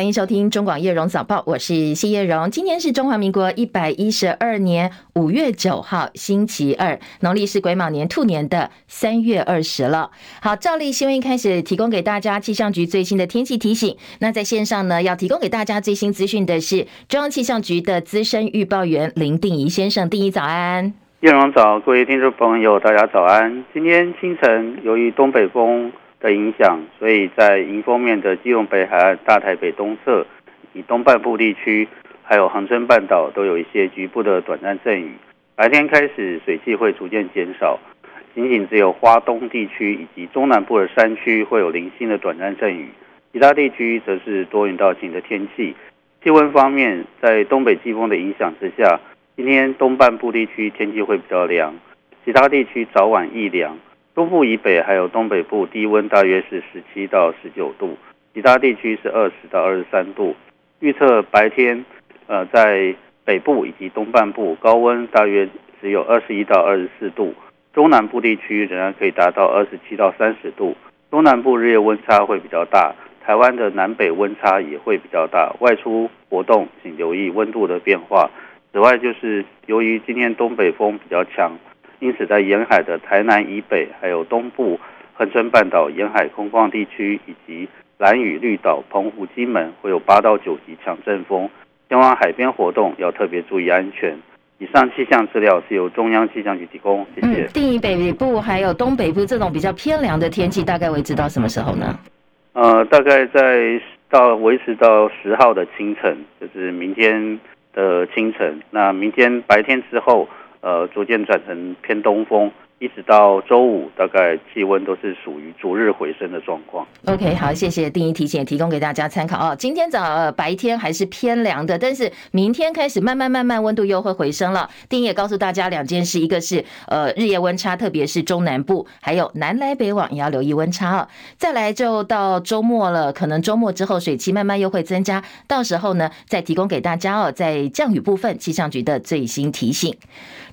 欢迎收听中广叶荣早报，我是谢叶荣。今天是中华民国一百一十二年五月九号，星期二，农历是癸卯年兔年的三月二十了。好，照例新闻一开始提供给大家气象局最新的天气提醒。那在线上呢，要提供给大家最新资讯的是中央气象局的资深预报员林定仪先生，定仪早安。叶荣早，各位听众朋友，大家早安。今天清晨由于东北风。的影响，所以在迎风面的基隆北海岸、大台北东侧以东半部地区，还有恒春半岛都有一些局部的短暂阵雨。白天开始水汽会逐渐减少，仅仅只有花东地区以及中南部的山区会有零星的短暂阵雨，其他地区则是多云到晴的天气。气温方面，在东北季风的影响之下，今天东半部地区天气会比较凉，其他地区早晚亦凉。东部以北还有东北部低温大约是十七到十九度，其他地区是二十到二十三度。预测白天，呃，在北部以及东半部高温大约只有二十一到二十四度，中南部地区仍然可以达到二十七到三十度。东南部日夜温差会比较大，台湾的南北温差也会比较大。外出活动请留意温度的变化。此外，就是由于今天东北风比较强。因此，在沿海的台南以北，还有东部恒春半岛沿海空旷地区，以及蓝屿、绿岛、澎湖、金门，会有八到九级强阵风。前往海边活动要特别注意安全。以上气象资料是由中央气象局提供，谢谢。嗯，定义北部还有东北部这种比较偏凉的天气，大概维持到什么时候呢？呃，大概在到维持到十号的清晨，就是明天的清晨。那明天白天之后。呃，逐渐转成偏东风，一直到周五，大概气温都是属于逐日回升的状况。OK，好，谢谢定仪提醒，提供给大家参考哦。今天早、白天还是偏凉的，但是明天开始慢慢慢慢温度又会回升了。定仪也告诉大家两件事，一个是呃日夜温差，特别是中南部，还有南来北往也要留意温差哦。再来就到周末了，可能周末之后水汽慢慢又会增加，到时候呢再提供给大家哦。在降雨部分，气象局的最新提醒。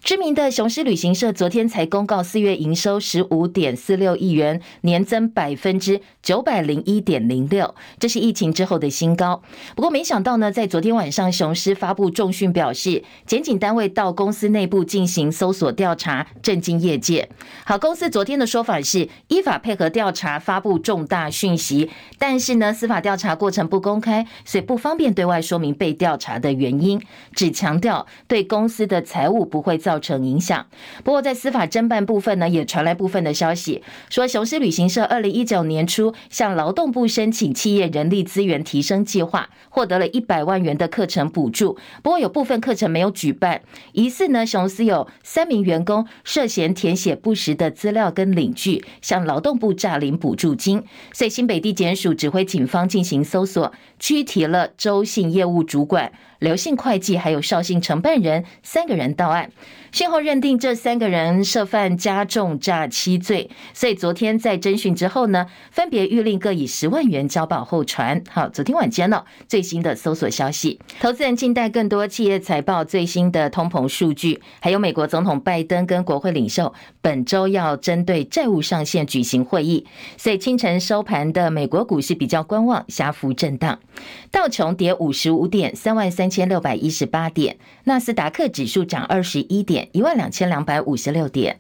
知名的雄狮旅行社昨天才公告四月营收十五点四六亿元，年增百分之九百零一点零六，这是疫情之后的新高。不过没想到呢，在昨天晚上，雄狮发布重讯表示，检警单位到公司内部进行搜索调查，震惊业界。好，公司昨天的说法是依法配合调查，发布重大讯息，但是呢，司法调查过程不公开，所以不方便对外说明被调查的原因，只强调对公司的财务不会。造造成影响。不过，在司法侦办部分呢，也传来部分的消息，说雄狮旅行社二零一九年初向劳动部申请企业人力资源提升计划，获得了一百万元的课程补助。不过，有部分课程没有举办，疑似呢，雄狮有三名员工涉嫌填写不实的资料跟领据，向劳动部诈领补助金。所以，新北地检署指挥警方进行搜索，拘提了周姓业务主管。刘姓会计还有邵姓承办人三个人到案，先后认定这三个人涉犯加重诈欺罪，所以昨天在侦讯之后呢，分别预令各以十万元交保候传。好，昨天晚间呢最新的搜索消息，投资人静待更多企业财报最新的通膨数据，还有美国总统拜登跟国会领袖本周要针对债务上限举行会议，所以清晨收盘的美国股市比较观望，狭幅震荡，道琼跌五十五点，三万。三千六百一十八点，纳斯达克指数涨二十一点，一万两千两百五十六点，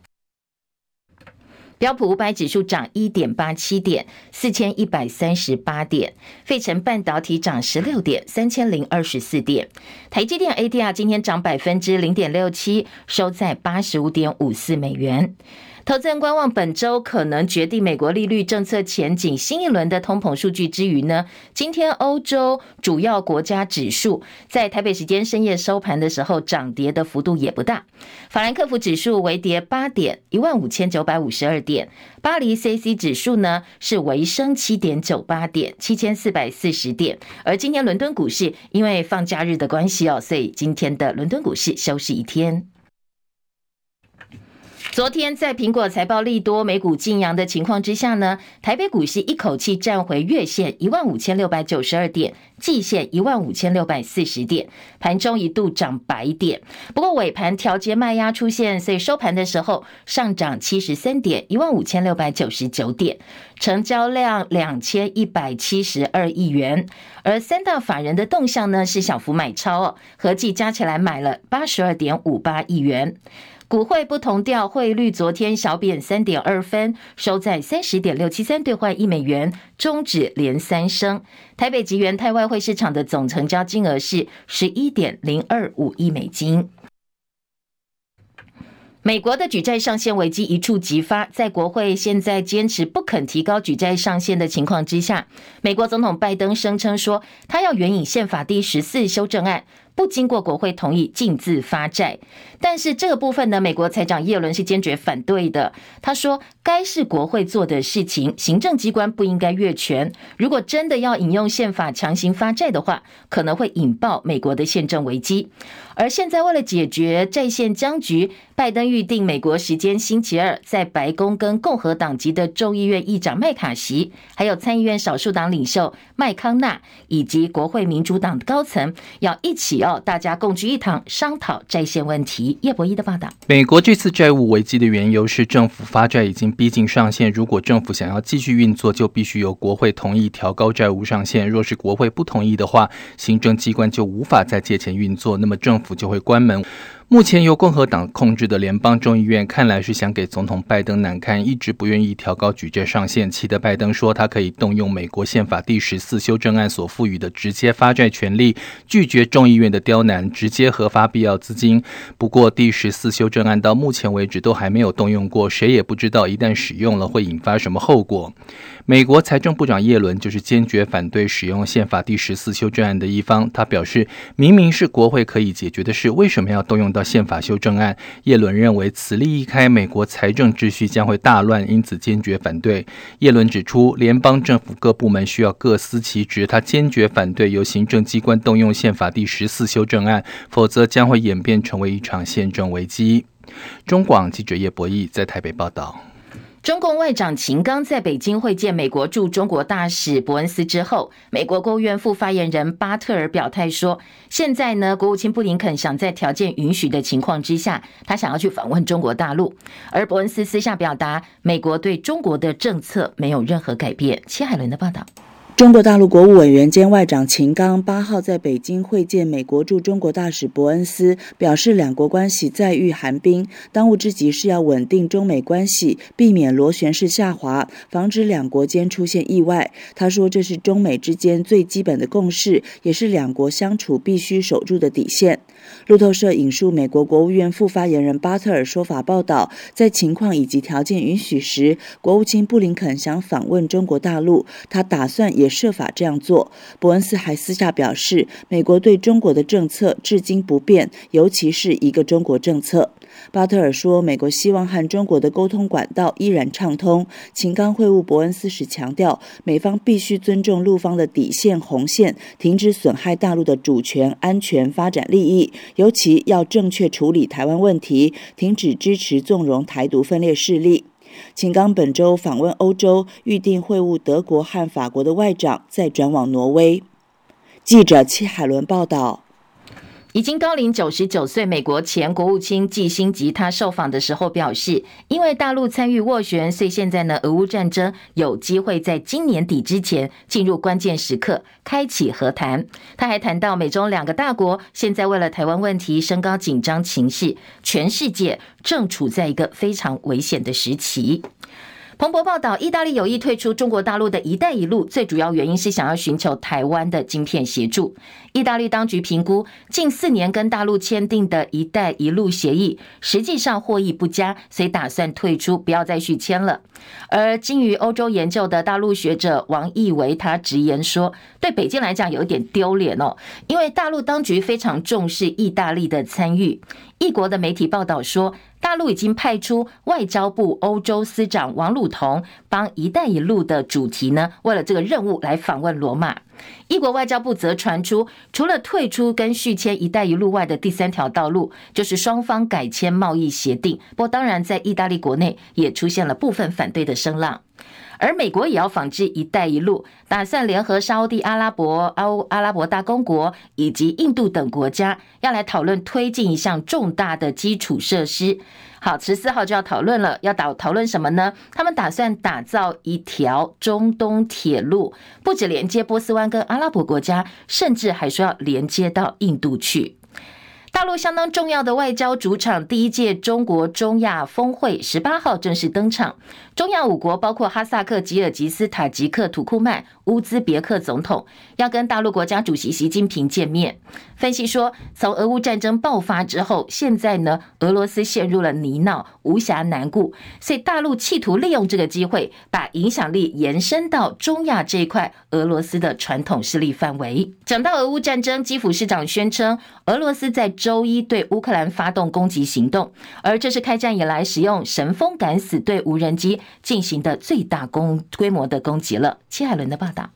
标普五百指数涨一点八七点，四千一百三十八点，费城半导体涨十六点，三千零二十四点，台积电 ADR 今天涨百分之零点六七，收在八十五点五四美元。投资人观望本周可能决定美国利率政策前景新一轮的通膨数据之余呢，今天欧洲主要国家指数在台北时间深夜收盘的时候涨跌的幅度也不大。法兰克福指数微跌八点，一万五千九百五十二点；巴黎 c c 指数呢是微升七点九八点，七千四百四十点。而今天伦敦股市因为放假日的关系哦，所以今天的伦敦股市休市一天。昨天在苹果财报利多、美股劲扬的情况之下呢，台北股市一口气站回月线一万五千六百九十二点，季线一万五千六百四十点，盘中一度涨百点。不过尾盘调节卖压出现，所以收盘的时候上涨七十三点，一万五千六百九十九点，成交量两千一百七十二亿元。而三大法人的动向呢是小幅买超哦，合计加起来买了八十二点五八亿元。股汇不同调，汇率昨天小贬三点二分，收在三十点六七三兑换一美元，终止连三升。台北及元泰外汇市场的总成交金额是十一点零二五亿美金。美国的举债上限危机一触即发，在国会现在坚持不肯提高举债上限的情况之下，美国总统拜登声称说，他要援引宪法第十四修正案。不经过国会同意径自发债，但是这个部分呢，美国财长耶伦是坚决反对的。他说，该是国会做的事情，行政机关不应该越权。如果真的要引用宪法强行发债的话，可能会引爆美国的宪政危机。而现在为了解决债线僵局，拜登预定美国时间星期二在白宫跟共和党籍的众议院议长麦卡锡，还有参议院少数党领袖麦康纳以及国会民主党高层要一起哦，大家共聚一堂商讨债线问题。叶博一的报道。美国这次债务危机的缘由是政府发债已经逼近上限，如果政府想要继续运作，就必须由国会同意调高债务上限。若是国会不同意的话，行政机关就无法再借钱运作，那么政府。就会关门。目前由共和党控制的联邦众议院看来是想给总统拜登难堪，一直不愿意调高举债上限，气得拜登说他可以动用美国宪法第十四修正案所赋予的直接发债权利，拒绝众议院的刁难，直接核发必要资金。不过第十四修正案到目前为止都还没有动用过，谁也不知道一旦使用了会引发什么后果。美国财政部长耶伦就是坚决反对使用宪法第十四修正案的一方。他表示，明明是国会可以解决的事，为什么要动用到宪法修正案？叶伦认为此例一开，美国财政秩序将会大乱，因此坚决反对。叶伦指出，联邦政府各部门需要各司其职，他坚决反对由行政机关动用宪法第十四修正案，否则将会演变成为一场宪政危机。中广记者叶博弈在台北报道。中共外长秦刚在北京会见美国驻中国大使伯恩斯之后，美国国务院副发言人巴特尔表态说，现在呢，国务卿布林肯想在条件允许的情况之下，他想要去访问中国大陆。而伯恩斯私下表达，美国对中国的政策没有任何改变。齐海伦的报道。中国大陆国务委员兼外长秦刚八号在北京会见美国驻中国大使伯恩斯，表示两国关系再遇寒冰，当务之急是要稳定中美关系，避免螺旋式下滑，防止两国间出现意外。他说，这是中美之间最基本的共识，也是两国相处必须守住的底线。路透社引述美国国务院副发言人巴特尔说法报道，在情况以及条件允许时，国务卿布林肯想访问中国大陆，他打算也。设法这样做。伯恩斯还私下表示，美国对中国的政策至今不变，尤其是一个中国政策。巴特尔说，美国希望和中国的沟通管道依然畅通。秦刚会晤伯恩斯时强调，美方必须尊重陆方的底线红线，停止损害大陆的主权、安全、发展利益，尤其要正确处理台湾问题，停止支持纵容台独分裂势力。秦刚本周访问欧洲，预定会晤德国和法国的外长，再转往挪威。记者戚海伦报道。已经高龄九十九岁，美国前国务卿季辛吉他受访的时候表示，因为大陆参与斡旋，所以现在呢，俄乌战争有机会在今年底之前进入关键时刻，开启和谈。他还谈到，美中两个大国现在为了台湾问题升高紧张情势，全世界正处在一个非常危险的时期。彭博报道，意大利有意退出中国大陆的一带一路，最主要原因是想要寻求台湾的晶片协助。意大利当局评估，近四年跟大陆签订的一带一路协议，实际上获益不佳，所以打算退出，不要再续签了。而精于欧洲研究的大陆学者王义维，他直言说，对北京来讲有一点丢脸哦，因为大陆当局非常重视意大利的参与。异国的媒体报道说。大陆已经派出外交部欧洲司长王鲁彤帮“一带一路”的主题呢，为了这个任务来访问罗马。英国外交部则传出，除了退出跟续签“一带一路”外的第三条道路，就是双方改签贸易协定。不过，当然在意大利国内也出现了部分反对的声浪。而美国也要仿制“一带一路”，打算联合沙乌地阿拉伯、欧阿拉伯大公国以及印度等国家，要来讨论推进一项重大的基础设施。好，十四号就要讨论了，要讨讨论什么呢？他们打算打造一条中东铁路，不止连接波斯湾跟阿拉伯国家，甚至还说要连接到印度去。大陆相当重要的外交主场，第一届中国中亚峰会十八号正式登场。中亚五国包括哈萨克、吉尔吉斯、塔吉克、土库曼、乌兹别克总统要跟大陆国家主席习近平见面。分析说，从俄乌战争爆发之后，现在呢，俄罗斯陷入了泥淖，无暇南顾，所以大陆企图利用这个机会，把影响力延伸到中亚这一块俄罗斯的传统势力范围。讲到俄乌战争，基辅市长宣称，俄罗斯在周一对乌克兰发动攻击行动，而这是开战以来使用神风敢死队无人机。进行的最大攻规模的攻击了。切海伦的报道。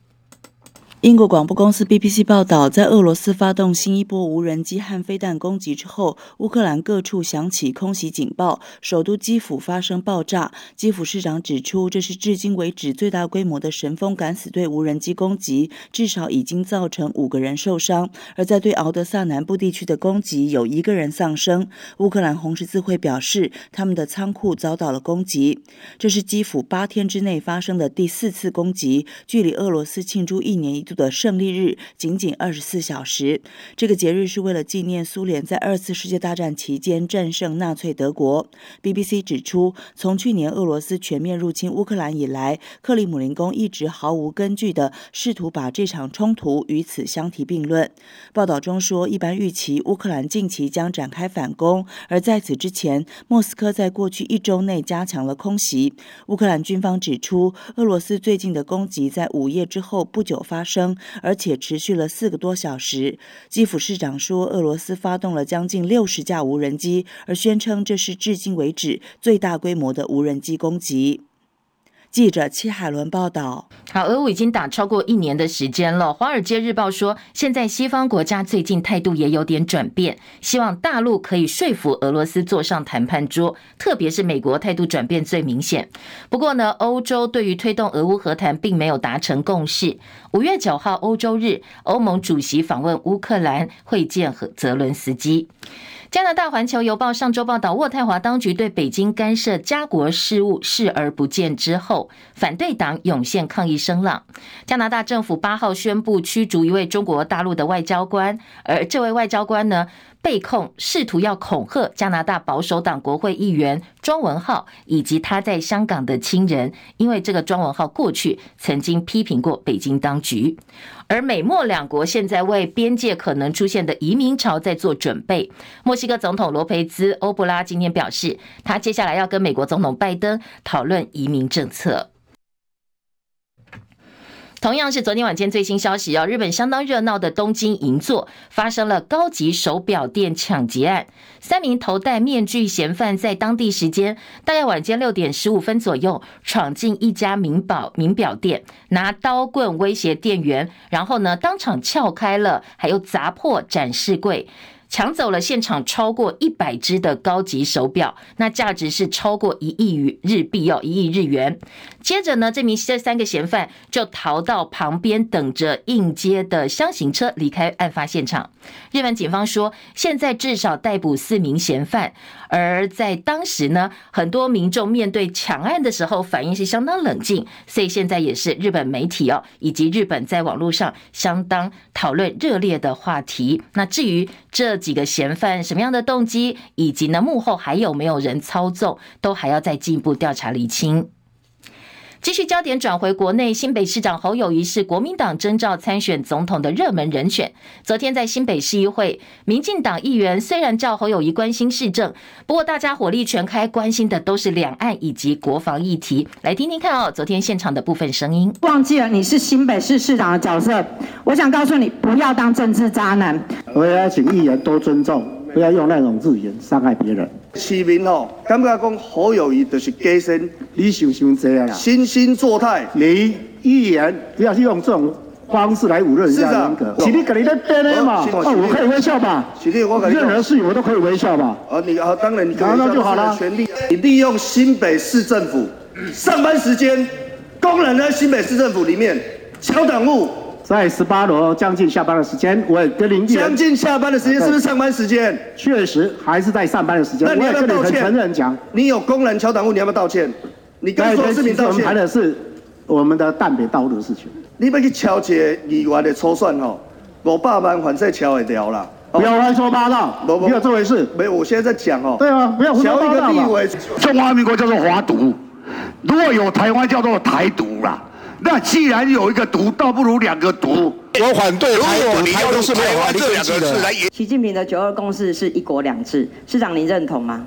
英国广播公司 BBC 报道，在俄罗斯发动新一波无人机和飞弹攻击之后，乌克兰各处响起空袭警报，首都基辅发生爆炸。基辅市长指出，这是至今为止最大规模的神风敢死队无人机攻击，至少已经造成五个人受伤。而在对敖德萨南部地区的攻击，有一个人丧生。乌克兰红十字会表示，他们的仓库遭到了攻击。这是基辅八天之内发生的第四次攻击，距离俄罗斯庆祝一年一的胜利日仅仅二十四小时。这个节日是为了纪念苏联在二次世界大战期间战胜纳粹德国。BBC 指出，从去年俄罗斯全面入侵乌克兰以来，克里姆林宫一直毫无根据地试图把这场冲突与此相提并论。报道中说，一般预期乌克兰近期将展开反攻，而在此之前，莫斯科在过去一周内加强了空袭。乌克兰军方指出，俄罗斯最近的攻击在午夜之后不久发生。而且持续了四个多小时。基辅市长说，俄罗斯发动了将近六十架无人机，而宣称这是至今为止最大规模的无人机攻击。记者戚海伦报道：好，俄乌已经打超过一年的时间了。华尔街日报说，现在西方国家最近态度也有点转变，希望大陆可以说服俄罗斯坐上谈判桌。特别是美国态度转变最明显。不过呢，欧洲对于推动俄乌和谈并没有达成共识。五月九号欧洲日，欧盟主席访问乌克兰，会见和泽伦斯基。加拿大环球邮报上周报道，渥太华当局对北京干涉家国事务视而不见之后，反对党涌现抗议声浪。加拿大政府八号宣布驱逐一位中国大陆的外交官，而这位外交官呢，被控试图要恐吓加拿大保守党国会议员庄文浩以及他在香港的亲人，因为这个庄文浩过去曾经批评过北京当局。而美墨两国现在为边界可能出现的移民潮在做准备。墨西哥总统罗培兹·欧布拉今天表示，他接下来要跟美国总统拜登讨论移民政策。同样是昨天晚间最新消息哦，日本相当热闹的东京银座发生了高级手表店抢劫案，三名头戴面具嫌犯在当地时间大概晚间六点十五分左右闯进一家名宝名表店，拿刀棍威胁店员，然后呢当场撬开了，还有砸破展示柜。抢走了现场超过一百只的高级手表，那价值是超过一亿日币哦，一亿日元。接着呢，这名这三个嫌犯就逃到旁边等着应接的厢型车，离开案发现场。日本警方说，现在至少逮捕四名嫌犯。而在当时呢，很多民众面对抢案的时候反应是相当冷静，所以现在也是日本媒体哦，以及日本在网络上相当讨论热烈的话题。那至于这几个嫌犯什么样的动机，以及呢幕后还有没有人操纵，都还要再进一步调查厘清。继续焦点转回国内，新北市长侯友谊是国民党征召参选总统的热门人选。昨天在新北市议会，民进党议员虽然叫侯友谊关心市政，不过大家火力全开，关心的都是两岸以及国防议题。来听听看哦，昨天现场的部分声音。忘记了你是新北市市长的角色，我想告诉你，不要当政治渣男。我也要请议员多尊重，不要用那种字眼伤害别人。市民哦，感觉讲侯友谊就是假身，你想想这样，惺惺作态。你议员不要用这种方式来侮辱人家人格。是你跟你在编的嘛？哦，我可以微笑吧？任何事情我都可以微笑吧？啊，你啊，当然你可以微笑就好了。权利，你利用新北市政府上班时间，工人在新北市政府里面敲党务。在十八楼将近下班的时间，我也跟邻居。将近下班的时间是不是上班时间？确实还是在上班的时间。那你要不要道歉？承认讲，你有工人敲党务，你要不要道歉？你跟所有市民道歉。我们谈的是我们的淡北道路的事情。你要去敲一个议员的初算哦，五百万反正敲得了啦。不要乱说八道，没有这回事。没有，我现在在讲哦。对啊，不要胡说八道。敲一个立委，中华民国叫做华独，如果有台湾叫做台独啦。那既然有一个独，倒不如两个独。我反对如果，你要用台湾这两个字来。习近平的九二共识是一国两制，市长您认同吗？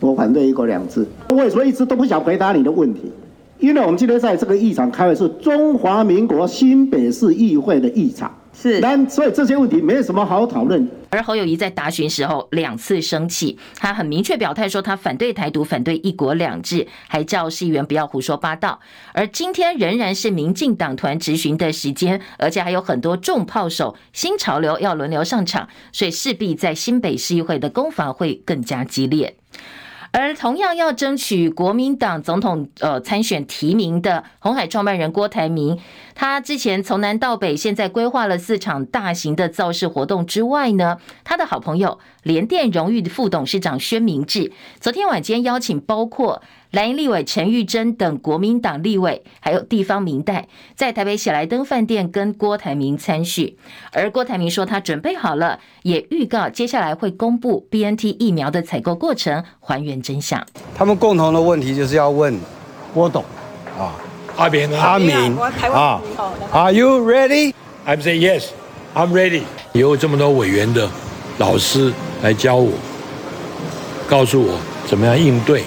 我反对一国两制。为什么一直都不想回答你的问题？因为我们今天在这个议场开会是中华民国新北市议会的议场。是，但所以这些问题没有什么好讨论。而侯友谊在答询时候两次生气，他很明确表态说他反对台独，反对一国两制，还叫市议员不要胡说八道。而今天仍然是民进党团质询的时间，而且还有很多重炮手、新潮流要轮流上场，所以势必在新北市议会的攻防会更加激烈。而同样要争取国民党总统呃参选提名的红海创办人郭台铭，他之前从南到北，现在规划了四场大型的造势活动之外呢，他的好朋友联电荣誉副董事长宣明志，昨天晚间邀请包括。蓝营立委陈玉珍等国民党立委，还有地方民代，在台北喜来登饭店跟郭台铭参叙。而郭台铭说他准备好了，也预告接下来会公布 BNT 疫苗的采购过程，还原真相。他们共同的问题就是要问郭董啊，阿明阿明啊，Are you ready? I'm saying yes, I'm ready. 有这么多委员的老师来教我，告诉我怎么样应对。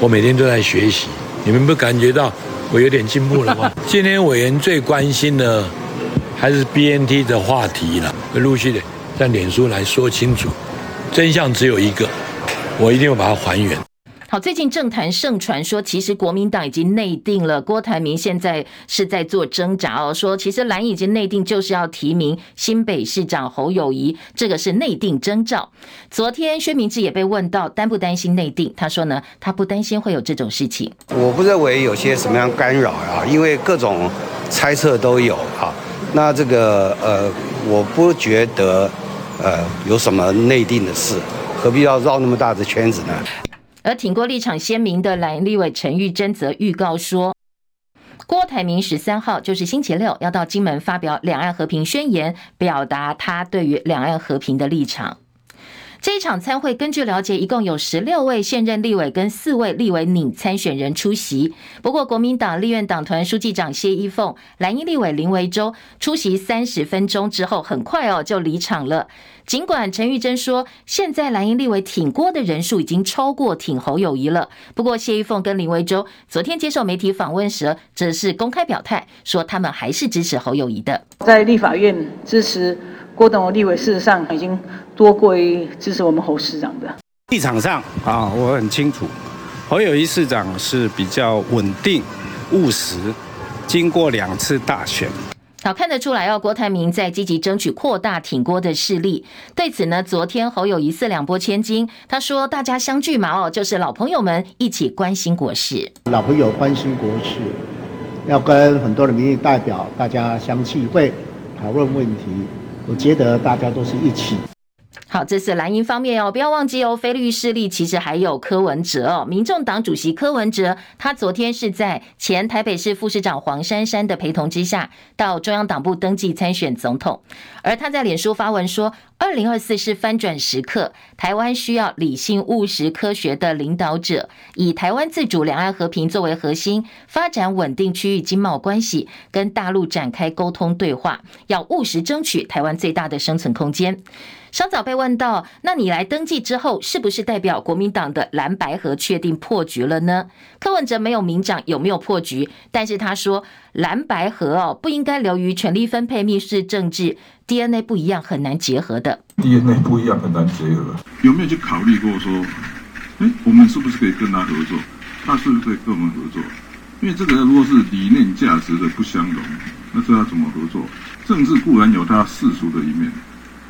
我每天都在学习，你们不感觉到我有点进步了吗？今天委员最关心的还是 BNT 的话题了，会陆续的在脸书来说清楚，真相只有一个，我一定要把它还原。好，最近政坛盛传说，其实国民党已经内定了，郭台铭现在是在做挣扎哦。说其实蓝已经内定，就是要提名新北市长侯友宜，这个是内定征兆。昨天薛明志也被问到担不担心内定，他说呢，他不担心会有这种事情。我不认为有些什么样干扰啊，因为各种猜测都有啊。那这个呃，我不觉得呃有什么内定的事，何必要绕那么大的圈子呢？而挺过立场鲜明的蓝立委陈玉珍则预告说，郭台铭十三号就是星期六要到金门发表两岸和平宣言，表达他对于两岸和平的立场。这一场参会，根据了解，一共有十六位现任立委跟四位立委拟参选人出席。不过，国民党立院党团书记长谢依凤、蓝营立委林维洲出席三十分钟之后，很快哦就离场了。尽管陈玉珍说，现在蓝营立委挺郭的人数已经超过挺侯友宜了。不过，谢依凤跟林维洲昨天接受媒体访问时，则是公开表态说，他们还是支持侯友宜的。在立法院支持。郭董的立委事实上已经多过于支持我们侯市长的立场上啊，我很清楚，侯友宜市长是比较稳定务实，经过两次大选，好看得出来哦。郭台铭在积极争取扩大挺郭的势力。对此呢，昨天侯友宜四两拨千斤，他说：“大家相聚嘛，哦，就是老朋友们一起关心国事，老朋友关心国事，要跟很多的民意代表大家相聚会讨论问题。”我觉得大家都是一起。好，这是蓝营方面哦，不要忘记哦，菲律宾势力其实还有柯文哲哦。民众党主席柯文哲，他昨天是在前台北市副市长黄珊珊的陪同之下，到中央党部登记参选总统。而他在脸书发文说，二零二四是翻转时刻，台湾需要理性务实科学的领导者，以台湾自主、两岸和平作为核心，发展稳定区域经贸关系，跟大陆展开沟通对话，要务实争取台湾最大的生存空间。稍早被问到，那你来登记之后，是不是代表国民党的蓝白河确定破局了呢？柯文哲没有明讲有没有破局，但是他说蓝白河哦不应该流于权力分配、密室政治，DNA 不一样很难结合的。DNA 不一样很难结合，有没有去考虑过说，哎，我们是不是可以跟他合作？他是不是可以跟我们合作？因为这个如果是理念价值的不相容，那这要怎么合作？政治固然有它世俗的一面，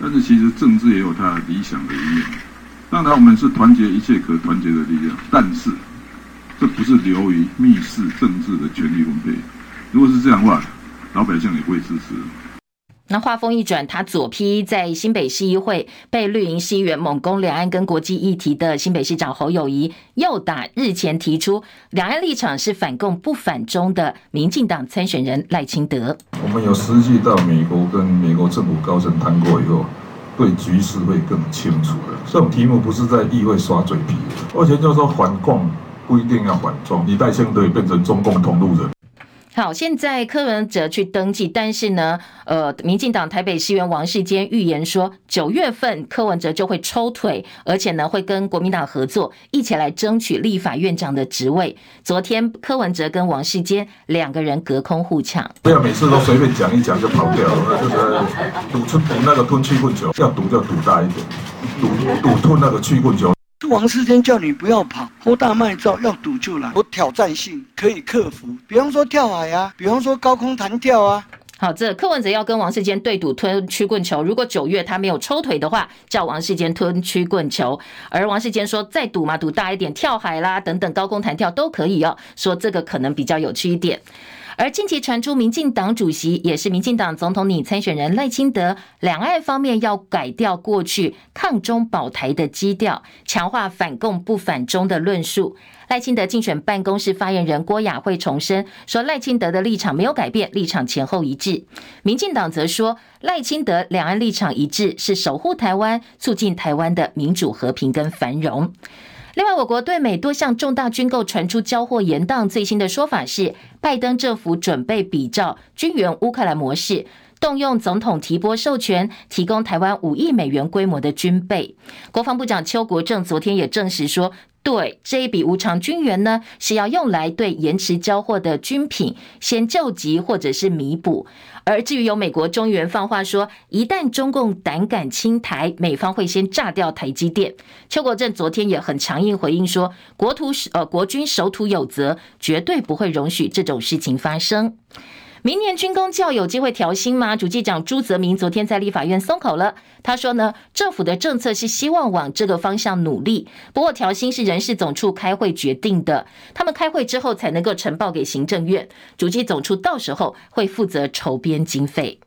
但是其实政治也有它理想的一面。当然，我们是团结一切可团结的力量，但是这不是流于密室政治的权力分配。如果是这样的话，老百姓也不会支持。那话锋一转，他左批在新北市议会被绿营议员猛攻两岸跟国际议题的新北市长侯友宜，又打日前提出两岸立场是反共不反中的民进党参选人赖清德。我们有实际到美国跟美国政府高层谈过以后，对局势会更清楚的。这种题目不是在议会耍嘴皮，而且就是说反共不一定要反中，你赖清德也变成中共同路人。好，现在柯文哲去登记，但是呢，呃，民进党台北市议员王世坚预言说，九月份柯文哲就会抽腿，而且呢，会跟国民党合作，一起来争取立法院长的职位。昨天柯文哲跟王世坚两个人隔空互呛，不要每次都随便讲一讲就跑掉了，就是赌出赌那个吞曲棍球，要赌就赌大一点，赌赌吞那个曲棍球。王世坚叫你不要跑，扩大卖照，要赌就来，有挑战性，可以克服。比方说跳海啊，比方说高空弹跳啊。好，这柯文哲要跟王世坚对赌吞曲棍球，如果九月他没有抽腿的话，叫王世坚吞曲棍球。而王世坚说再赌嘛，赌大一点，跳海啦等等，高空弹跳都可以哦。说这个可能比较有趣一点。而近期传出，民进党主席也是民进党总统拟参选人赖清德，两岸方面要改掉过去抗中保台的基调，强化反共不反中的论述。赖清德竞选办公室发言人郭雅慧重申说，赖清德的立场没有改变，立场前后一致。民进党则说，赖清德两岸立场一致，是守护台湾，促进台湾的民主和平跟繁荣。另外，我国对美多项重大军购传出交货延宕，最新的说法是，拜登政府准备比照军援乌克兰模式，动用总统提拨授权，提供台湾五亿美元规模的军备。国防部长邱国正昨天也证实说，对这一笔无偿军援呢，是要用来对延迟交货的军品先救急或者是弥补。而至于有美国中原放话说，一旦中共胆敢侵台，美方会先炸掉台积电。邱国正昨天也很强硬回应说，国土呃国军守土有责，绝对不会容许这种事情发生。明年军工教有机会调薪吗？主计长朱泽明昨天在立法院松口了。他说呢，政府的政策是希望往这个方向努力，不过调薪是人事总处开会决定的，他们开会之后才能够呈报给行政院，主计总处到时候会负责筹编经费。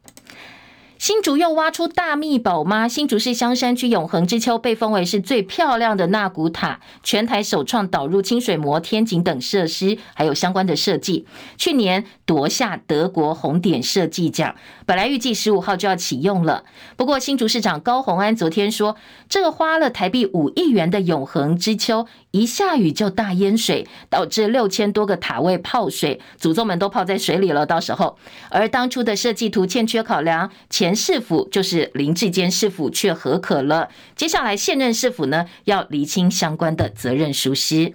新竹又挖出大秘宝吗？新竹市香山区永恒之丘被封为是最漂亮的纳古塔，全台首创导入清水模、天井等设施，还有相关的设计。去年夺下德国红点设计奖，本来预计十五号就要启用了。不过新竹市长高虹安昨天说，这个花了台币五亿元的永恒之丘，一下雨就大淹水，导致六千多个塔位泡水，祖宗们都泡在水里了。到时候，而当初的设计图欠缺考量，前市府就是林志坚市府却核可了。接下来现任市府呢，要厘清相关的责任疏失。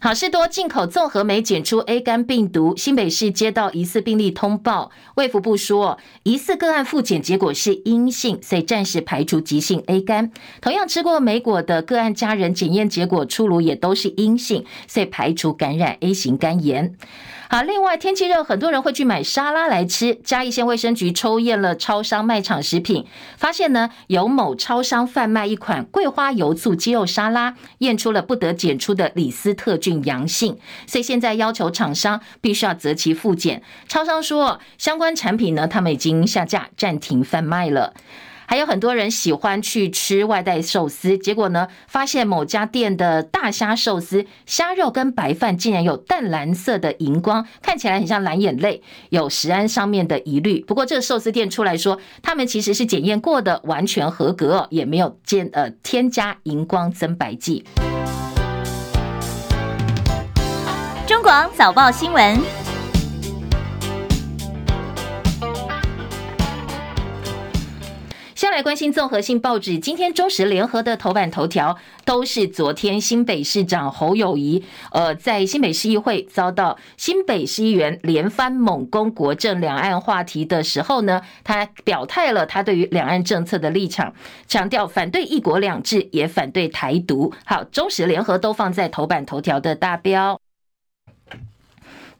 好事多进口综合莓检出 A 肝病毒，新北市接到疑似病例通报，卫福部说疑似个案复检结果是阴性，所以暂时排除急性 A 肝。同样吃过莓果的个案家人检验结果出炉也都是阴性，所以排除感染 A 型肝炎。好，另外天气热，很多人会去买沙拉来吃。嘉义县卫生局抽验了超商卖场食品，发现呢有某超商贩卖一款桂花油醋鸡肉沙拉，验出了不得检出的李斯特菌阳性，所以现在要求厂商必须要择期复检。超商说相关产品呢，他们已经下架暂停贩卖了。还有很多人喜欢去吃外带寿司，结果呢，发现某家店的大虾寿司虾肉跟白饭竟然有淡蓝色的荧光，看起来很像蓝眼泪，有食安上面的疑虑。不过这个寿司店出来说，他们其实是检验过的，完全合格，也没有见呃添加荧光增白剂。中广早报新闻。来关心综合性报纸，今天中时联合的头版头条都是昨天新北市长侯友宜，呃，在新北市议会遭到新北市议员连番猛攻国政两岸话题的时候呢，他表态了他对于两岸政策的立场，强调反对一国两制，也反对台独。好，中时联合都放在头版头条的大标。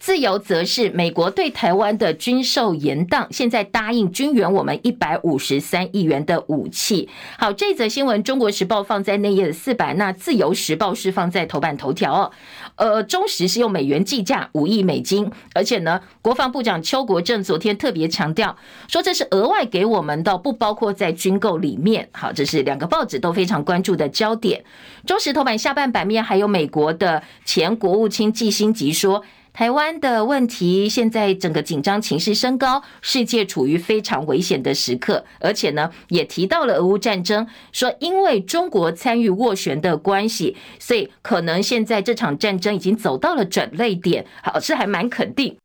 自由则是美国对台湾的军售延宕，现在答应军援我们一百五十三亿元的武器。好，这则新闻《中国时报》放在内页的四版，那《自由时报》是放在头版头条哦。呃，中时是用美元计价五亿美金，而且呢，国防部长邱国正昨天特别强调说，这是额外给我们的，不包括在军购里面。好，这是两个报纸都非常关注的焦点。中时头版下半版面还有美国的前国务卿季辛吉说。台湾的问题现在整个紧张情势升高，世界处于非常危险的时刻，而且呢，也提到了俄乌战争，说因为中国参与斡旋的关系，所以可能现在这场战争已经走到了转捩点。好，是还蛮肯定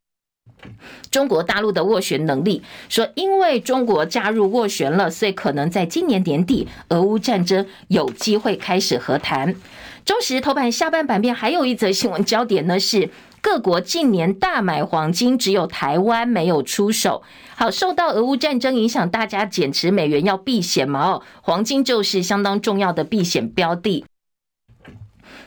中国大陆的斡旋能力，说因为中国加入斡旋了，所以可能在今年年底，俄乌战争有机会开始和谈。中时头版下半版面还有一则新闻焦点呢是。各国近年大买黄金，只有台湾没有出手。好，受到俄乌战争影响，大家减持美元要避险嘛？哦，黄金就是相当重要的避险标的。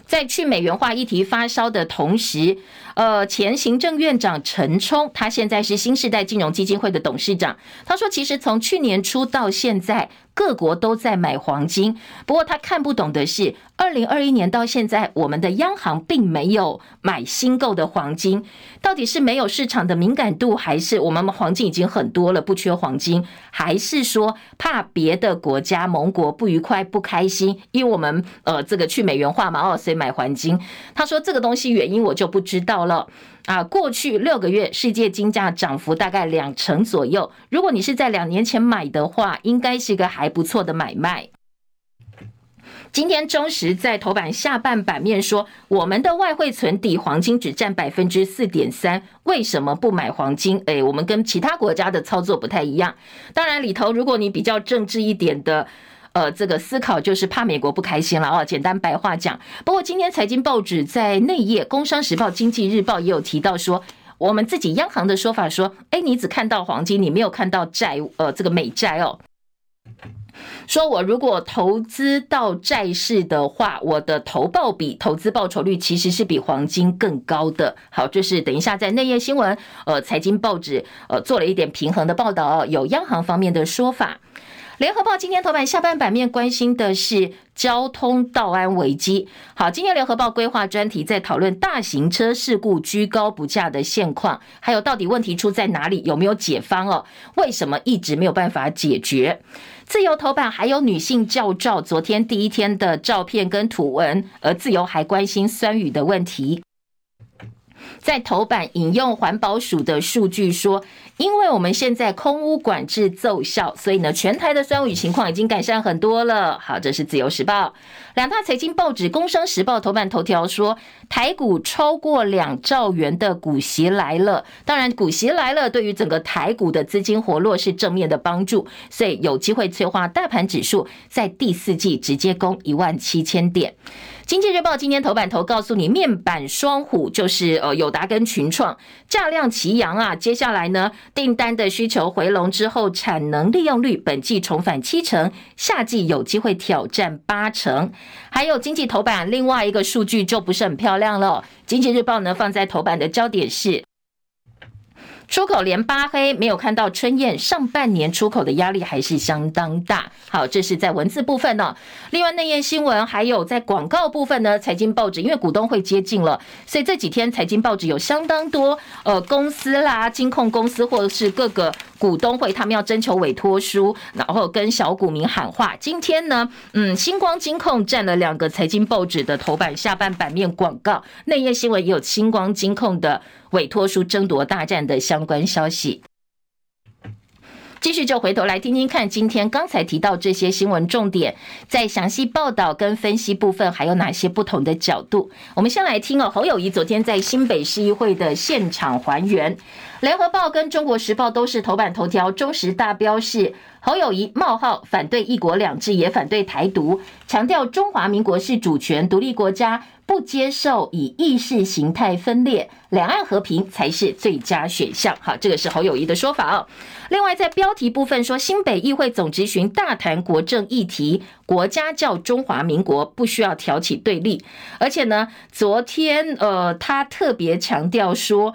在去美元化议题发烧的同时，呃，前行政院长陈冲，他现在是新世代金融基金会的董事长。他说，其实从去年初到现在。各国都在买黄金，不过他看不懂的是，二零二一年到现在，我们的央行并没有买新购的黄金，到底是没有市场的敏感度，还是我们黄金已经很多了，不缺黄金，还是说怕别的国家盟国不愉快、不开心，因为我们呃这个去美元化嘛，哦，所以买黄金。他说这个东西原因我就不知道了。啊，过去六个月世界金价涨幅大概两成左右。如果你是在两年前买的话，应该是一个还不错的买卖。今天中时在头版下半版面说，我们的外汇存底黄金只占百分之四点三，为什么不买黄金？诶，我们跟其他国家的操作不太一样。当然里头，如果你比较政治一点的。呃，这个思考就是怕美国不开心了哦。简单白话讲，不过今天财经报纸在内页，《工商时报》《经济日报》也有提到说，我们自己央行的说法说，哎，你只看到黄金，你没有看到债，呃，这个美债哦。说我如果投资到债市的话，我的投报比投资报酬率其实是比黄金更高的。好，这是等一下在内页新闻，呃，财经报纸呃做了一点平衡的报道哦，有央行方面的说法。联合报今天头版下半版面关心的是交通道安危机。好，今天联合报规划专题在讨论大型车事故居高不下的现况，还有到底问题出在哪里，有没有解方哦？为什么一直没有办法解决？自由头版还有女性教照，昨天第一天的照片跟图文，而自由还关心酸雨的问题。在头版引用环保署的数据说，因为我们现在空污管制奏效，所以呢，全台的酸雨情况已经改善很多了。好，这是自由时报。两大财经报纸《工商时报》头版头条说，台股超过两兆元的股息来了。当然，股息来了，对于整个台股的资金活络是正面的帮助，所以有机会催化大盘指数在第四季直接攻一万七千点。经济日报今天头版头告诉你，面板双虎就是呃友达跟群创价量齐扬啊。接下来呢，订单的需求回笼之后，产能利用率本季重返七成，夏季有机会挑战八成。还有经济头版另外一个数据就不是很漂亮了。经济日报呢放在头版的焦点是。出口连八黑，没有看到春燕。上半年出口的压力还是相当大。好，这是在文字部分呢。另外内页新闻还有在广告部分呢。财经报纸因为股东会接近了，所以这几天财经报纸有相当多呃公司啦、金控公司或者是各个股东会，他们要征求委托书，然后跟小股民喊话。今天呢，嗯，星光金控占了两个财经报纸的头版下半版面广告，内页新闻也有星光金控的委托书争夺大战的相关消息。继续就回头来听听看，今天刚才提到这些新闻重点，在详细报道跟分析部分，还有哪些不同的角度？我们先来听哦。侯友宜昨天在新北市议会的现场还原，联合报跟中国时报都是头版头条，中时大标是侯友宜冒号反对一国两制，也反对台独，强调中华民国是主权独立国家。不接受以意识形态分裂，两岸和平才是最佳选项。好，这个是侯友谊的说法哦。另外，在标题部分说，新北议会总执询大谈国政议题，国家叫中华民国，不需要挑起对立。而且呢，昨天呃，他特别强调说。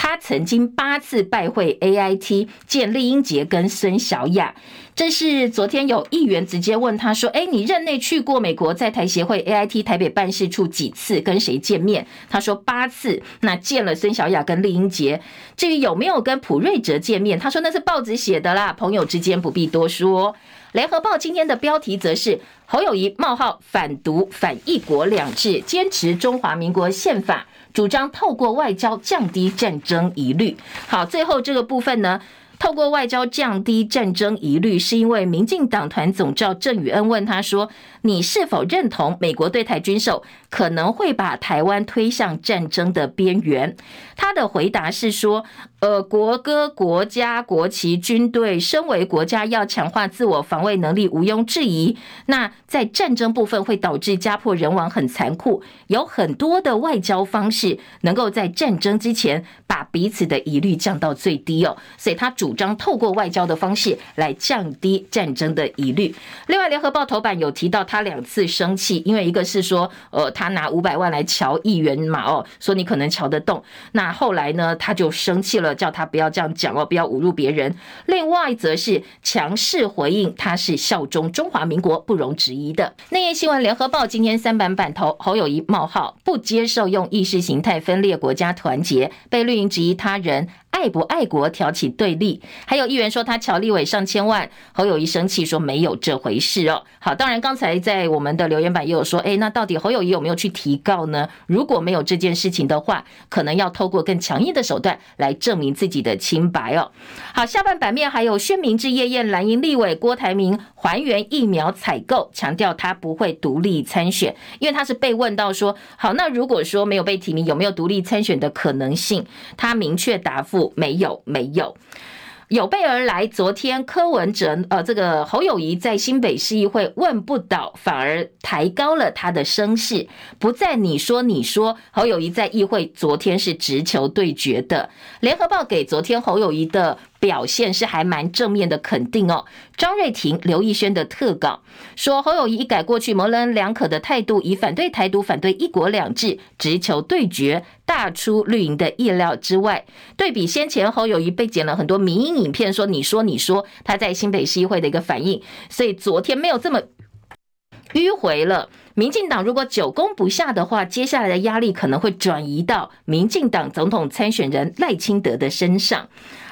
他曾经八次拜会 AIT，见丽英杰跟孙小雅。这是昨天有议员直接问他说：“哎，你任内去过美国在台协会 AIT 台北办事处几次？跟谁见面？”他说八次。那见了孙小雅跟丽英杰。至于有没有跟普瑞哲见面，他说那是报纸写的啦，朋友之间不必多说。联合报今天的标题则是侯友宜冒号反独反一国两制，坚持中华民国宪法。主张透过外交降低战争疑虑。好，最后这个部分呢，透过外交降低战争疑虑，是因为民进党团总召郑宇恩问他说：“你是否认同美国对台军售可能会把台湾推向战争的边缘？”他的回答是说：“呃，国歌、国家、国旗、军队，身为国家要强化自我防卫能力，毋庸置疑。那在战争部分会导致家破人亡，很残酷。有很多的外交方式能够在战争之前把彼此的疑虑降到最低哦。所以他主主张透过外交的方式来降低战争的疑虑。另外，联合报头版有提到他两次生气，因为一个是说，呃，他拿五百万来瞧议员嘛，哦，说你可能瞧得动。那后来呢，他就生气了，叫他不要这样讲哦，不要侮辱别人。另外，则是强势回应，他是效忠中华民国，不容置疑的。内页新闻，联合报今天三版版头，侯友宜冒号不接受用意识形态分裂国家团结，被绿营质疑他人。爱不爱国挑起对立，还有议员说他乔立伟上千万，侯友谊生气说没有这回事哦。好，当然刚才在我们的留言板也有说，哎，那到底侯友谊有没有去提告呢？如果没有这件事情的话，可能要透过更强硬的手段来证明自己的清白哦。好，下半版面还有宣明智、叶燕、蓝营立委郭台铭还原疫苗采购，强调他不会独立参选，因为他是被问到说，好，那如果说没有被提名，有没有独立参选的可能性？他明确答复。没有，没有。有备而来。昨天柯文哲，呃，这个侯友谊在新北市议会问不倒，反而抬高了他的声势，不再你说你说。侯友谊在议会昨天是直球对决的。联合报给昨天侯友谊的。表现是还蛮正面的肯定哦。张瑞婷、刘义轩的特稿说，侯友宜一改过去模棱两可的态度，以反对台独、反对一国两制直球对决，大出绿营的意料之外。对比先前侯友宜被剪了很多民音影片，说你说你说他在新北市议会的一个反应，所以昨天没有这么迂回了。民进党如果久攻不下的话，接下来的压力可能会转移到民进党总统参选人赖清德的身上。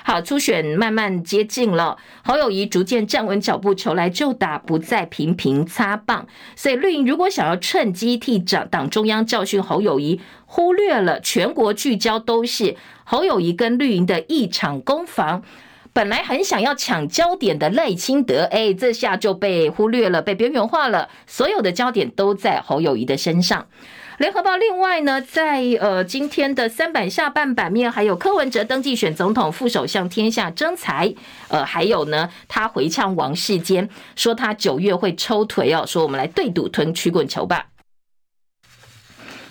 好，初选慢慢接近了，侯友宜逐渐站稳脚步，球来就打，不再频频擦棒。所以绿营如果想要趁机替党党中央教训侯友宜，忽略了全国聚焦都是侯友宜跟绿营的一场攻防。本来很想要抢焦点的赖清德，哎，这下就被忽略了，被边缘化了。所有的焦点都在侯友宜的身上。联合报另外呢，在呃今天的三版下半版面，还有柯文哲登记选总统副手向天下征才，呃，还有呢，他回呛王世坚，说他九月会抽腿哦，说我们来对赌吞曲棍球吧。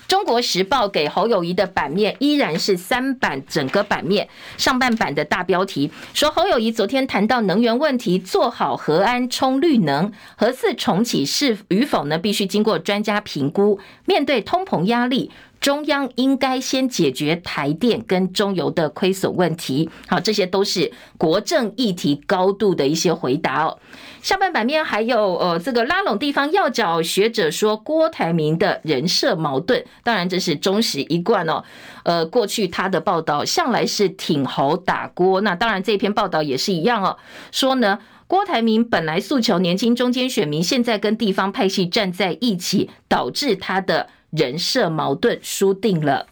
中国时报给侯友谊的版面依然是三版整个版面，上半版的大标题说侯友谊昨天谈到能源问题，做好核安充绿能，核四重启是与否呢？必须经过专家评估，面对通膨压力。中央应该先解决台电跟中油的亏损问题。好，这些都是国政议题高度的一些回答哦。下半版面还有呃，这个拉拢地方要角学者说郭台铭的人设矛盾，当然这是中实一贯哦。呃，过去他的报道向来是挺侯打郭，那当然这篇报道也是一样哦，说呢郭台铭本来诉求年轻中间选民，现在跟地方派系站在一起，导致他的。人设矛盾输定了，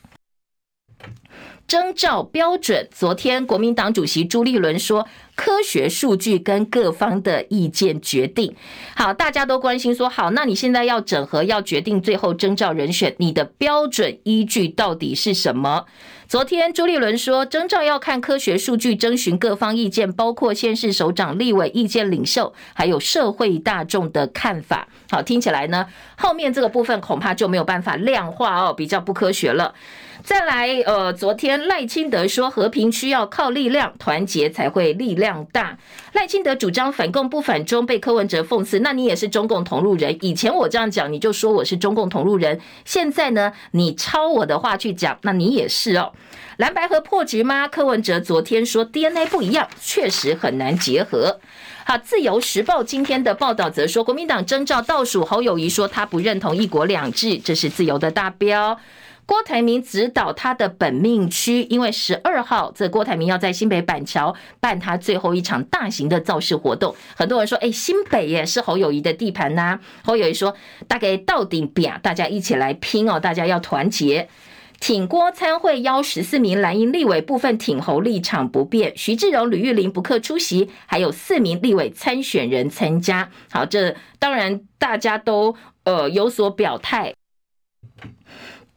征召标准。昨天国民党主席朱立伦说，科学数据跟各方的意见决定。好，大家都关心说，好，那你现在要整合，要决定最后征召人选，你的标准依据到底是什么？昨天朱立伦说，征召要看科学数据，征询各方意见，包括县市首长、立委意见领袖，还有社会大众的看法。好，听起来呢，后面这个部分恐怕就没有办法量化哦，比较不科学了。再来，呃，昨天赖清德说，和平需要靠力量，团结才会力量大。赖清德主张反共不反中，被柯文哲讽刺，那你也是中共同路人。以前我这样讲，你就说我是中共同路人。现在呢，你抄我的话去讲，那你也是哦。蓝白合破局吗？柯文哲昨天说 DNA 不一样，确实很难结合。好，自由时报今天的报道则说，国民党征召倒数，侯友宜说他不认同一国两制，这是自由的大标。郭台铭指导他的本命区，因为十二号这郭台铭要在新北板桥办他最后一场大型的造势活动。很多人说，哎，新北耶是侯友宜的地盘呐。侯友宜说，大概到顶扁，大家一起来拼哦，大家要团结。挺郭参会邀十四名蓝营立委，部分挺侯立场不变。徐志荣、吕玉玲不克出席，还有四名立委参选人参加。好，这当然大家都呃有所表态。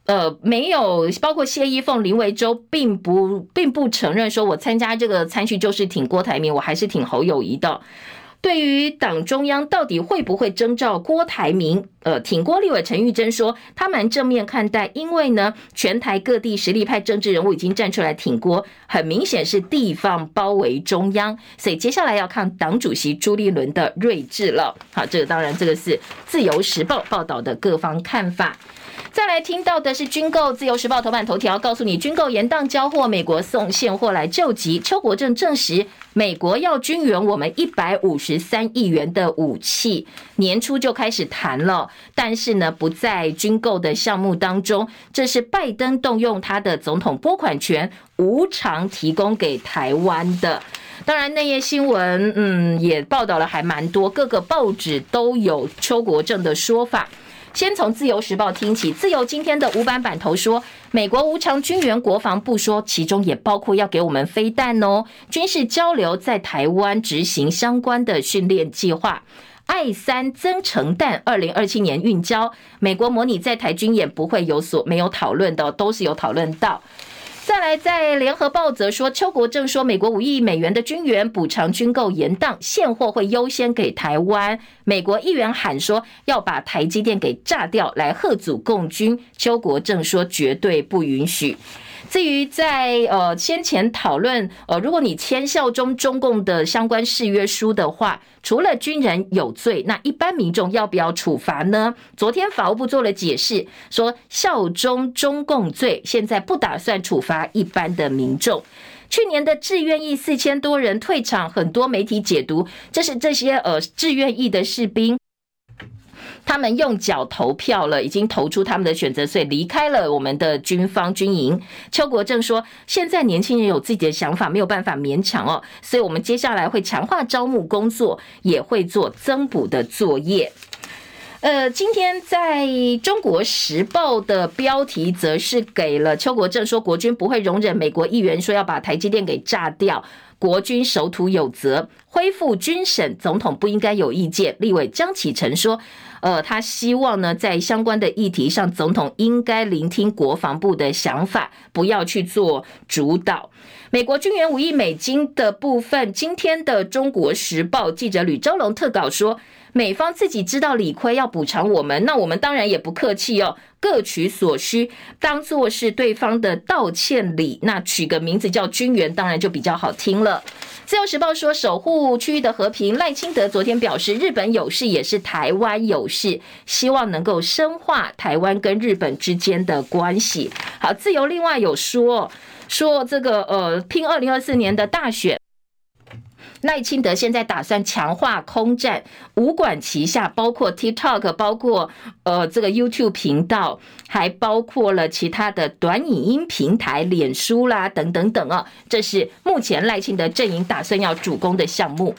呃，没有，包括谢依凤、林维洲，并不并不承认说，我参加这个参选就是挺郭台铭，我还是挺侯友宜的。对于党中央到底会不会征召郭台铭，呃，挺郭立委陈玉珍说，他蛮正面看待，因为呢，全台各地实力派政治人物已经站出来挺郭，很明显是地方包围中央，所以接下来要看党主席朱立伦的睿智了。好，这个当然这个是自由时报报道的各方看法。再来听到的是军购，自由时报头版头条告诉你，军购延宕交货，美国送现货来救急。邱国正证实，美国要军援我们一百五十三亿元的武器，年初就开始谈了，但是呢，不在军购的项目当中。这是拜登动用他的总统拨款权，无偿提供给台湾的。当然，内页新闻，嗯，也报道了还蛮多，各个报纸都有邱国正的说法。先从《自由时报》听起，《自由》今天的五版版头说，美国无偿军援，国防部说，其中也包括要给我们飞弹哦。军事交流在台湾执行相关的训练计划，爱三增程弹，二零二七年运交。美国模拟在台军演不会有所没有讨论的，都是有讨论到。再来，在联合报则说，邱国正说，美国五亿美元的军援补偿军购延宕，现货会优先给台湾。美国议员喊说要把台积电给炸掉，来贺阻共军。邱国正说绝对不允许。至于在呃先前讨论呃，如果你签效忠中共的相关誓约书的话，除了军人有罪，那一般民众要不要处罚呢？昨天法务部做了解释，说效忠中共罪，现在不打算处罚一般的民众。去年的志愿役四千多人退场，很多媒体解读这是这些呃志愿役的士兵。他们用脚投票了，已经投出他们的选择，所以离开了我们的军方军营。邱国正说：“现在年轻人有自己的想法，没有办法勉强哦，所以我们接下来会强化招募工作，也会做增补的作业。”呃，今天在中国时报的标题则是给了邱国正说：“国军不会容忍美国议员说要把台积电给炸掉。”国军守土有责，恢复军审，总统不应该有意见。立委江启臣说，呃，他希望呢，在相关的议题上，总统应该聆听国防部的想法，不要去做主导。美国军援五亿美金的部分，今天的中国时报记者吕昭龙特稿说。美方自己知道理亏要补偿我们，那我们当然也不客气哦，各取所需，当做是对方的道歉礼，那取个名字叫军援，当然就比较好听了。自由时报说，守护区域的和平，赖清德昨天表示，日本有事也是台湾有事，希望能够深化台湾跟日本之间的关系。好，自由另外有说说这个呃，拼二零二四年的大选。赖清德现在打算强化空战，武馆旗下，包括 TikTok，包括呃这个 YouTube 频道，还包括了其他的短影音平台，脸书啦等等等啊，这是目前赖清德阵营打算要主攻的项目。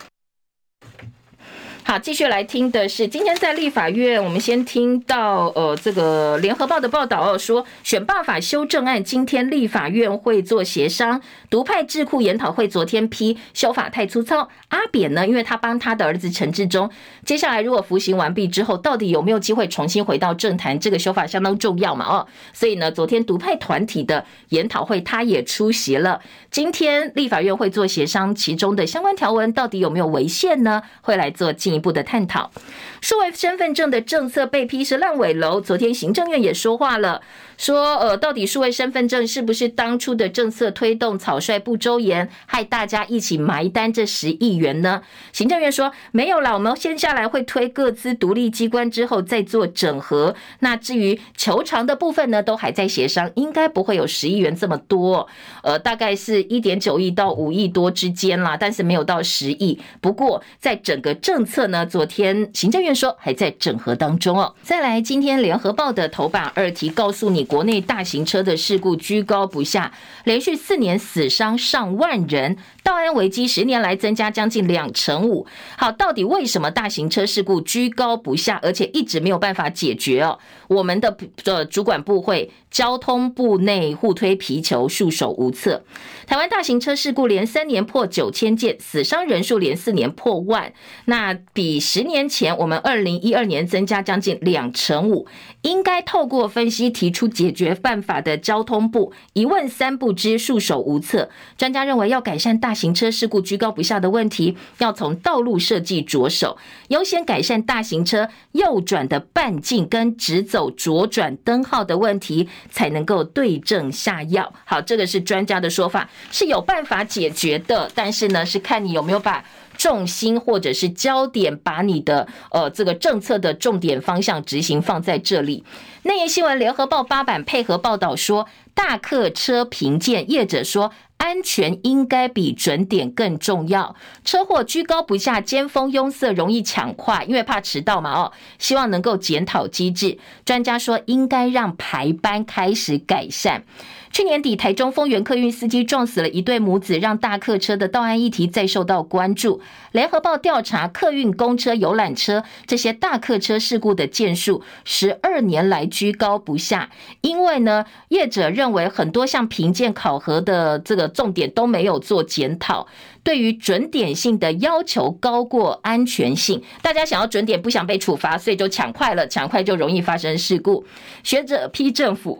好，继续来听的是今天在立法院，我们先听到呃这个联合报的报道哦，说选罢法修正案今天立法院会做协商，独派智库研讨会昨天批修法太粗糙，阿扁呢，因为他帮他的儿子陈志忠，接下来如果服刑完毕之后，到底有没有机会重新回到政坛，这个修法相当重要嘛哦，所以呢，昨天独派团体的研讨会他也出席了，今天立法院会做协商，其中的相关条文到底有没有违宪呢？会来做进一步的探讨。数位身份证的政策被批是烂尾楼，昨天行政院也说话了，说呃，到底数位身份证是不是当初的政策推动草率不周延，害大家一起埋单这十亿元呢？行政院说没有啦，我们先下来会推各自独立机关之后再做整合。那至于求偿的部分呢，都还在协商，应该不会有十亿元这么多，呃，大概是一点九亿到五亿多之间啦，但是没有到十亿。不过在整个政策呢，昨天行政院说还在整合当中哦。再来，今天联合报的头版二题告诉你，国内大型车的事故居高不下，连续四年死伤上万人，道安危机十年来增加将近两成五。好，到底为什么大型车事故居高不下，而且一直没有办法解决哦？我们的呃主管部会交通部内互推皮球，束手无策。台湾大型车事故连三年破九千件，死伤人数连四年破万，那比十年前我们二零一二年增加将近两成五。应该透过分析提出解决办法的交通部一问三不知，束手无策。专家认为，要改善大型车事故居高不下的问题，要从道路设计着手，优先改善大型车右转的半径跟直走走左转灯号的问题，才能够对症下药。好，这个是专家的说法。是有办法解决的，但是呢，是看你有没有把重心或者是焦点，把你的呃这个政策的重点方向执行放在这里。内页新闻联合报八版配合报道说，大客车评鉴业者说，安全应该比准点更重要。车祸居高不下，尖峰拥塞容易抢快，因为怕迟到嘛哦。希望能够检讨机制，专家说应该让排班开始改善。去年底，台中丰原客运司机撞死了一对母子，让大客车的道安议题再受到关注。联合报调查客运公车、游览车这些大客车事故的件数，十二年来居高不下。因为呢，业者认为很多项评鉴考核的这个重点都没有做检讨，对于准点性的要求高过安全性。大家想要准点，不想被处罚，所以就抢快了，抢快就容易发生事故。学者批政府。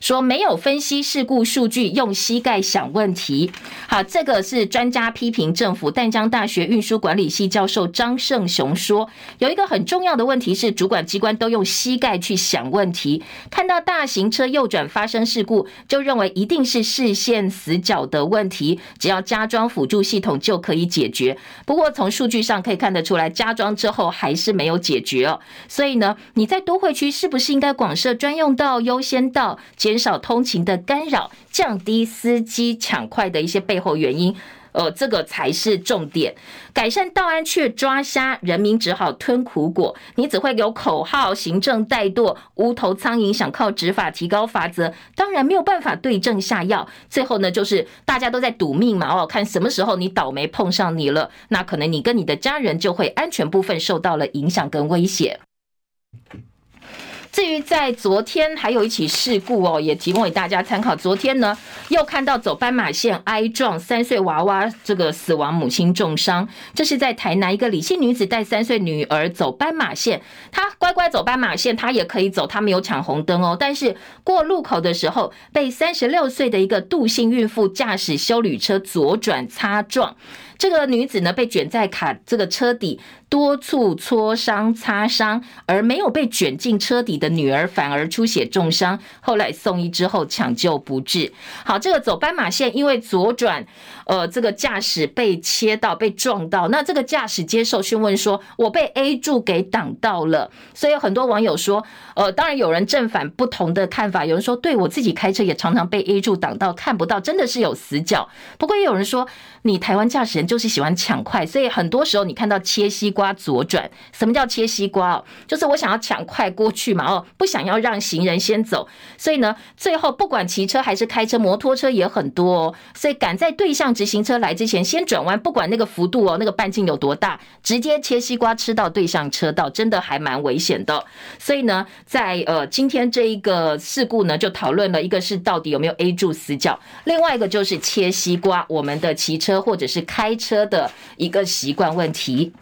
说没有分析事故数据，用膝盖想问题。好，这个是专家批评政府。淡江大学运输管理系教授张胜雄说，有一个很重要的问题是，主管机关都用膝盖去想问题，看到大型车右转发生事故，就认为一定是视线死角的问题，只要加装辅助系统就可以解决。不过从数据上可以看得出来，加装之后还是没有解决哦。所以呢，你在都会区是不是应该广设专用道、优先道？减少通勤的干扰，降低司机抢快的一些背后原因，呃，这个才是重点。改善道安却抓瞎，人民只好吞苦果。你只会有口号，行政怠惰，无头苍蝇想靠执法提高法则，当然没有办法对症下药。最后呢，就是大家都在赌命嘛，哦，看什么时候你倒霉碰上你了，那可能你跟你的家人就会安全部分受到了影响跟威胁。至于在昨天还有一起事故哦，也提供给大家参考。昨天呢，又看到走斑马线挨撞三岁娃娃，这个死亡，母亲重伤。这是在台南一个李姓女子带三岁女儿走斑马线，她乖乖走斑马线，她也可以走，她没有抢红灯哦。但是过路口的时候，被三十六岁的一个杜姓孕妇驾驶修旅车左转擦撞。这个女子呢，被卷在卡这个车底，多处挫伤擦伤，而没有被卷进车底的女儿反而出血重伤，后来送医之后抢救不治。好，这个走斑马线，因为左转，呃，这个驾驶被切到被撞到，那这个驾驶接受讯问说：“我被 A 柱给挡到了。”所以有很多网友说，呃，当然有人正反不同的看法，有人说：“对我自己开车也常常被 A 柱挡到，看不到，真的是有死角。”不过也有人说，你台湾驾驶人。就是喜欢抢快，所以很多时候你看到切西瓜左转，什么叫切西瓜哦？就是我想要抢快过去嘛哦，不想要让行人先走，所以呢，最后不管骑车还是开车，摩托车也很多哦，所以赶在对向直行车来之前先转弯，不管那个幅度哦，那个半径有多大，直接切西瓜吃到对向车道，真的还蛮危险的。所以呢，在呃今天这一个事故呢，就讨论了一个是到底有没有 A 柱死角，另外一个就是切西瓜，我们的骑车或者是开车的一个习惯问题。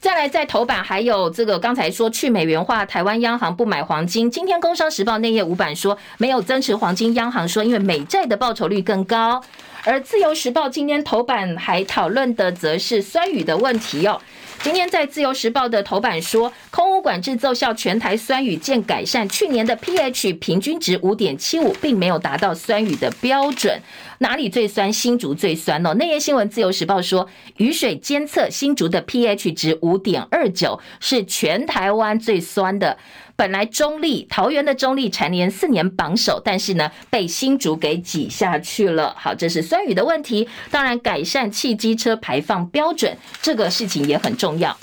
再来，在头版还有这个，刚才说去美元化，台湾央行不买黄金。今天《工商时报》内页五版说没有增持黄金，央行说因为美债的报酬率更高。而《自由时报》今天头版还讨论的则是酸雨的问题哦。今天在《自由时报》的头版说，空污管制奏效，全台酸雨见改善。去年的 pH 平均值五点七五，并没有达到酸雨的标准。哪里最酸？新竹最酸哦。内页新闻，《自由时报》说，雨水监测新竹的 pH 值五点二九，是全台湾最酸的。本来中立、桃园的中立蝉联四年榜首，但是呢，被新竹给挤下去了。好，这是酸雨的问题。当然，改善汽机车排放标准这个事情也很重要。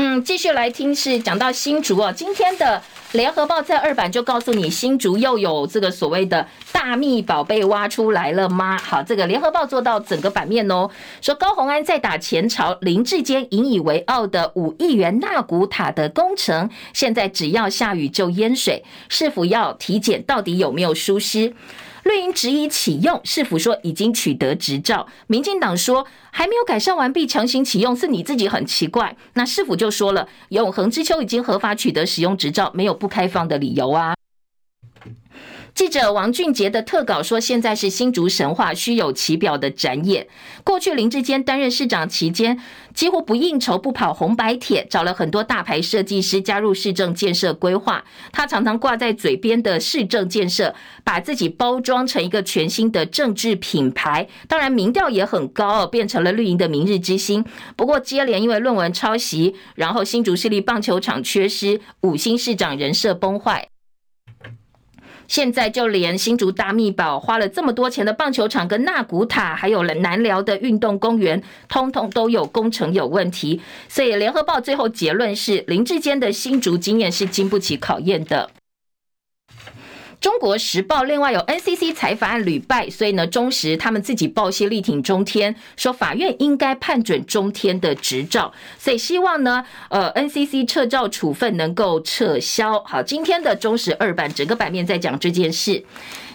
嗯，继续来听是讲到新竹哦，今天的。联合报在二版就告诉你，新竹又有这个所谓的大秘宝被挖出来了吗？好，这个联合报做到整个版面哦，说高虹安在打前朝林志坚引以为傲的五亿元纳古塔的工程，现在只要下雨就淹水，是否要体检？到底有没有疏失？绿营质疑启用，市府说已经取得执照。民进党说还没有改善完毕，强行启用是你自己很奇怪。那市府就说了，永恒之秋已经合法取得使用执照，没有不开放的理由啊。记者王俊杰的特稿说，现在是新竹神话虚有其表的展演。过去林志坚担任市长期间，几乎不应酬、不跑红白帖，找了很多大牌设计师加入市政建设规划。他常常挂在嘴边的市政建设，把自己包装成一个全新的政治品牌。当然，民调也很高，变成了绿营的明日之星。不过，接连因为论文抄袭，然后新竹市立棒球场缺失，五星市长人设崩坏。现在就连新竹大密宝花了这么多钱的棒球场、跟纳古塔，还有了南寮的运动公园，通通都有工程有问题。所以联合报最后结论是，林志坚的新竹经验是经不起考验的。中国时报另外有 NCC 裁法案屡败，所以呢，中时他们自己报系力挺中天，说法院应该判准中天的执照，所以希望呢，呃，NCC 撤照处分能够撤销。好，今天的中时二版整个版面在讲这件事。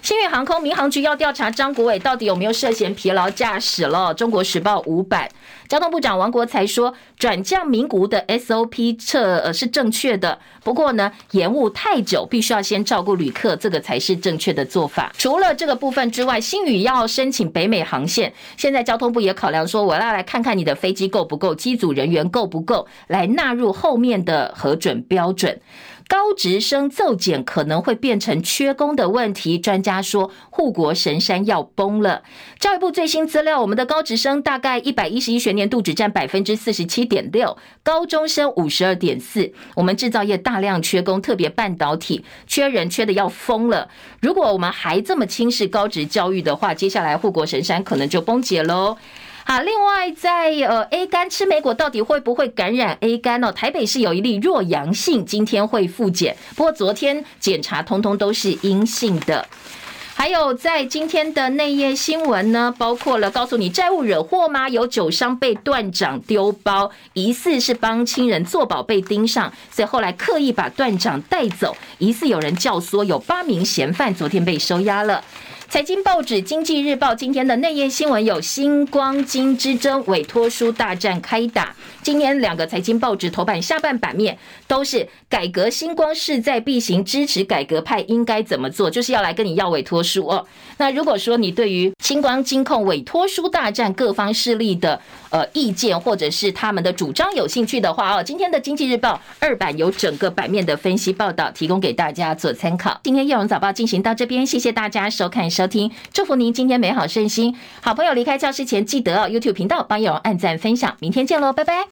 新宇航空民航局要调查张国伟到底有没有涉嫌疲劳驾驶了。中国时报五版，交通部长王国材说，转降名古屋的 SOP 测呃是正确的，不过呢，延误太久，必须要先照顾旅客，这个才是正确的做法。除了这个部分之外，新宇要申请北美航线，现在交通部也考量说，我要来看看你的飞机够不够，机组人员够不够，来纳入后面的核准标准。高职生骤减可能会变成缺工的问题，专家他说护国神山要崩了。教育部最新资料，我们的高职生大概一百一十一学年度只占百分之四十七点六，高中生五十二点四。我们制造业大量缺工，特别半导体缺人缺的要疯了。如果我们还这么轻视高职教育的话，接下来护国神山可能就崩解喽。好，另外在呃 A 肝吃莓果到底会不会感染 A 肝哦？台北市有一例弱阳性，今天会复检，不过昨天检查通通都是阴性的。还有在今天的内页新闻呢，包括了告诉你债务惹祸吗？有酒商被断掌丢包，疑似是帮亲人做保被盯上，所以后来刻意把断掌带走，疑似有人教唆，有八名嫌犯昨天被收押了。财经报纸《经济日报》今天的内页新闻有星光金之争，委托书大战开打。今天两个财经报纸头版下半版面都是改革星光势在必行，支持改革派应该怎么做，就是要来跟你要委托书哦。那如果说你对于星光金控委托书大战各方势力的呃意见或者是他们的主张有兴趣的话哦，今天的《经济日报》二版有整个版面的分析报道，提供给大家做参考。今天《叶荣早报》进行到这边，谢谢大家收看收。收听，祝福您今天美好顺心。好朋友离开教室前，记得哦，YouTube 频道帮叶荣按赞分享。明天见喽，拜拜。